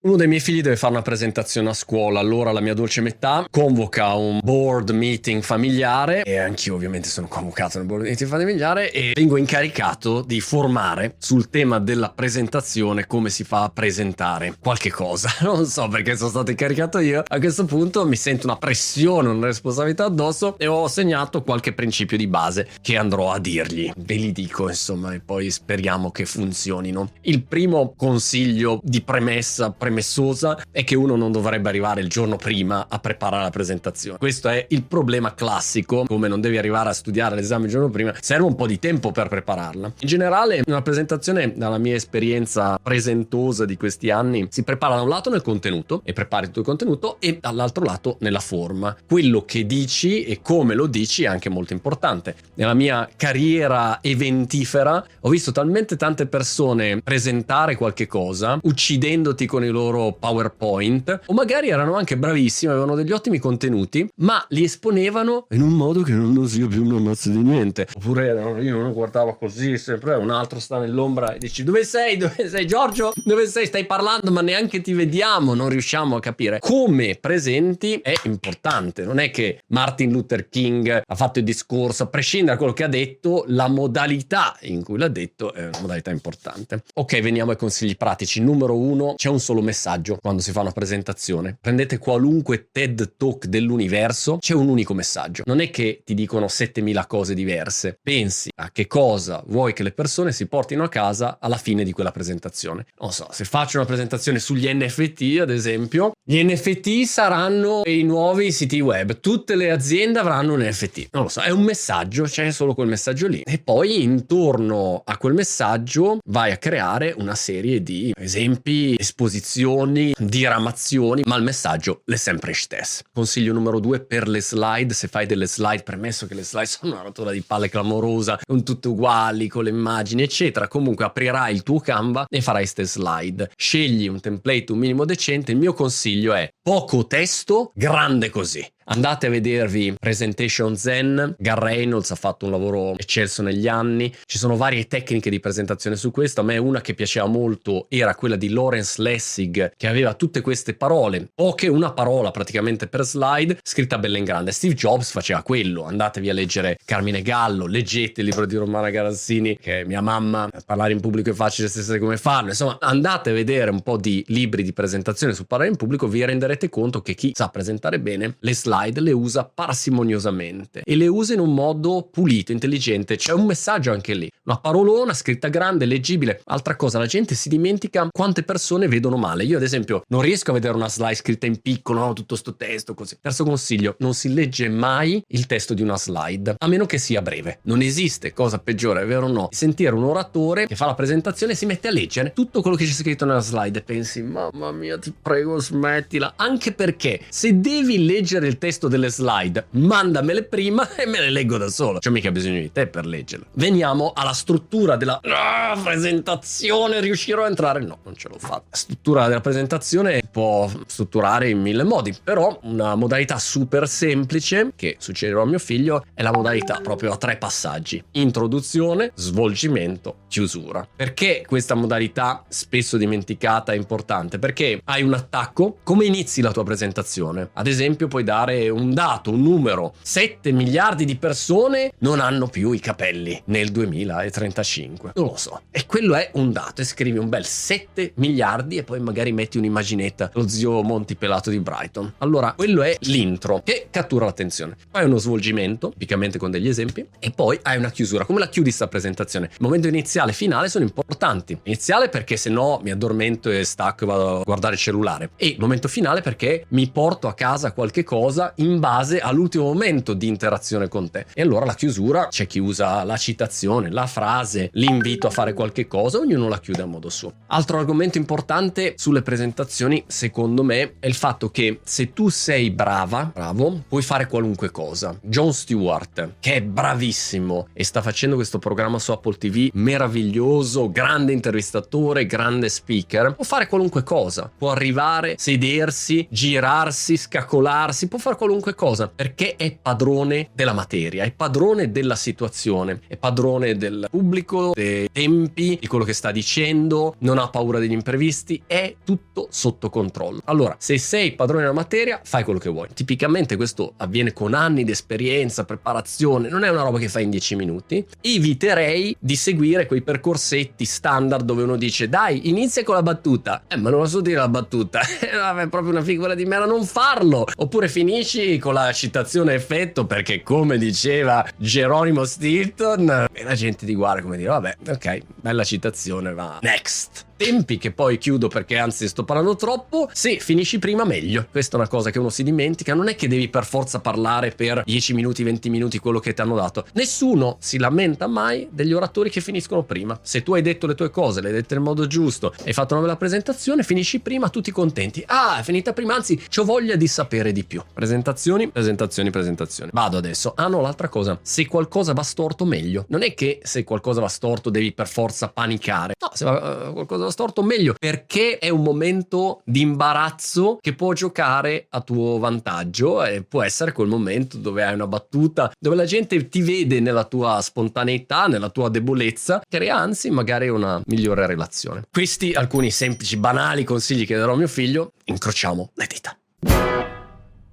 Uno dei miei figli deve fare una presentazione a scuola, allora la mia dolce metà convoca un board meeting familiare e anch'io ovviamente sono convocato nel board meeting familiare e vengo incaricato di formare sul tema della presentazione come si fa a presentare qualche cosa. Non so perché sono stato incaricato io, a questo punto mi sento una pressione, una responsabilità addosso e ho segnato qualche principio di base che andrò a dirgli. Ve li dico insomma e poi speriamo che funzionino. Il primo consiglio di premessa premessosa è che uno non dovrebbe arrivare il giorno prima a preparare la presentazione. Questo è il problema classico, come non devi arrivare a studiare l'esame il giorno prima, serve un po' di tempo per prepararla. In generale, una presentazione, dalla mia esperienza presentosa di questi anni, si prepara da un lato nel contenuto e prepari il contenuto e dall'altro lato nella forma. Quello che dici e come lo dici è anche molto importante. Nella mia carriera eventifera ho visto talmente tante persone presentare qualche cosa uccidendoti con i loro PowerPoint, o magari erano anche bravissimi, avevano degli ottimi contenuti, ma li esponevano in un modo che non sia più una mazza di niente. Oppure io non guardavo così, sempre un altro sta nell'ombra e dici dove sei? Dove sei Giorgio? Dove sei? Stai parlando ma neanche ti vediamo, non riusciamo a capire. Come presenti è importante, non è che Martin Luther King ha fatto il discorso, a prescindere da quello che ha detto, la modalità in cui l'ha detto è una modalità importante. Ok, veniamo ai consigli pratici. Numero uno, c'è un solo messaggio quando si fa una presentazione. Prendete qualunque TED Talk dell'universo, c'è un unico messaggio. Non è che ti dicono 7000 cose diverse. Pensi a che cosa vuoi che le persone si portino a casa alla fine di quella presentazione. Non so, se faccio una presentazione sugli NFT, ad esempio, gli NFT saranno i nuovi siti web. Tutte le aziende avranno un NFT. Non lo so, è un messaggio, c'è solo quel messaggio lì. E poi intorno a quel messaggio vai a creare una serie di esempi, esposizioni esposizioni, diramazioni, ma il messaggio è sempre stesso. Consiglio numero due per le slide, se fai delle slide, premesso che le slide sono una rottura di palle clamorosa, non tutte uguali, con le immagini, eccetera, comunque aprirai il tuo Canva e farai queste slide. Scegli un template un minimo decente, il mio consiglio è poco testo, grande così. Andate a vedervi Presentation Zen, Gar Reynolds ha fatto un lavoro eccelso negli anni, ci sono varie tecniche di presentazione su questo, a me una che piaceva molto era quella di Lawrence Lessig che aveva tutte queste parole, o che una parola praticamente per slide, scritta bella in grande. Steve Jobs faceva quello, andatevi a leggere Carmine Gallo, leggete il libro di Romana Garazzini che mia mamma. Parlare in pubblico è facile sapete come farlo, insomma andate a vedere un po' di libri di presentazione su parlare in pubblico, vi renderete conto che chi sa presentare bene le slide slide le usa parsimoniosamente e le usa in un modo pulito, intelligente. C'è un messaggio anche lì, una parolona scritta grande, leggibile. Altra cosa, la gente si dimentica quante persone vedono male. Io, ad esempio, non riesco a vedere una slide scritta in piccolo, no, tutto sto testo così. Terzo consiglio, non si legge mai il testo di una slide, a meno che sia breve. Non esiste cosa peggiore, è vero o no? Sentire un oratore che fa la presentazione e si mette a leggere tutto quello che c'è scritto nella slide e pensi, mamma mia, ti prego, smettila. Anche perché se devi leggere il testo testo delle slide, mandamele prima e me le leggo da solo. C'ho mica bisogno di te per leggerle. Veniamo alla struttura della ah, presentazione. Riuscirò a entrare? No, non ce l'ho fatta. La struttura della presentazione può strutturare in mille modi, però una modalità super semplice che succederà a mio figlio è la modalità proprio a tre passaggi. Introduzione, svolgimento, chiusura. Perché questa modalità spesso dimenticata è importante? Perché hai un attacco, come inizi la tua presentazione? Ad esempio puoi dare un dato, un numero. 7 miliardi di persone non hanno più i capelli nel 2035. Non lo so. E quello è un dato. E scrivi un bel 7 miliardi e poi magari metti un'immaginetta, lo zio Monti pelato di Brighton. Allora, quello è l'intro che cattura l'attenzione. Hai uno svolgimento, tipicamente con degli esempi, e poi hai una chiusura. Come la chiudi sta presentazione? Il momento iniziale e finale sono importanti. Iniziale perché se no mi addormento e stacco e vado a guardare il cellulare. E il momento finale perché mi porto a casa qualche cosa in base all'ultimo momento di interazione con te. E allora la chiusura c'è chi usa la citazione, la frase, l'invito a fare qualche cosa, ognuno la chiude a modo suo. Altro argomento importante sulle presentazioni, secondo me, è il fatto che se tu sei brava, bravo, puoi fare qualunque cosa. John Stewart, che è bravissimo e sta facendo questo programma su Apple TV, meraviglioso, grande intervistatore, grande speaker, può fare qualunque cosa. Può arrivare, sedersi, girarsi, scacolarsi, può fare fare qualunque cosa perché è padrone della materia, è padrone della situazione, è padrone del pubblico, dei tempi, di quello che sta dicendo, non ha paura degli imprevisti, è tutto sotto controllo. Allora, se sei padrone della materia, fai quello che vuoi. Tipicamente questo avviene con anni di esperienza, preparazione, non è una roba che fai in 10 minuti. Eviterei di seguire quei percorsetti standard dove uno dice dai, inizia con la battuta. Eh, ma non la so dire la battuta. è proprio una figura di merda non farlo. Oppure finisci con la citazione effetto perché come diceva Geronimo Stilton e la gente ti guarda come dire vabbè, ok, bella citazione, va. Next tempi che poi chiudo perché anzi sto parlando troppo, se finisci prima meglio. Questa è una cosa che uno si dimentica, non è che devi per forza parlare per 10 minuti, 20 minuti quello che ti hanno dato. Nessuno si lamenta mai degli oratori che finiscono prima. Se tu hai detto le tue cose, le hai dette nel modo giusto, hai fatto una bella presentazione, finisci prima, tutti contenti. Ah, è finita prima, anzi, ho voglia di sapere di più. Presentazioni, presentazioni, presentazioni. Vado adesso. Ah no, l'altra cosa, se qualcosa va storto meglio. Non è che se qualcosa va storto devi per forza panicare. No, se va, uh, qualcosa storto meglio perché è un momento di imbarazzo che può giocare a tuo vantaggio e può essere quel momento dove hai una battuta dove la gente ti vede nella tua spontaneità, nella tua debolezza, crea anzi magari una migliore relazione. Questi alcuni semplici banali consigli che darò a mio figlio, incrociamo le dita.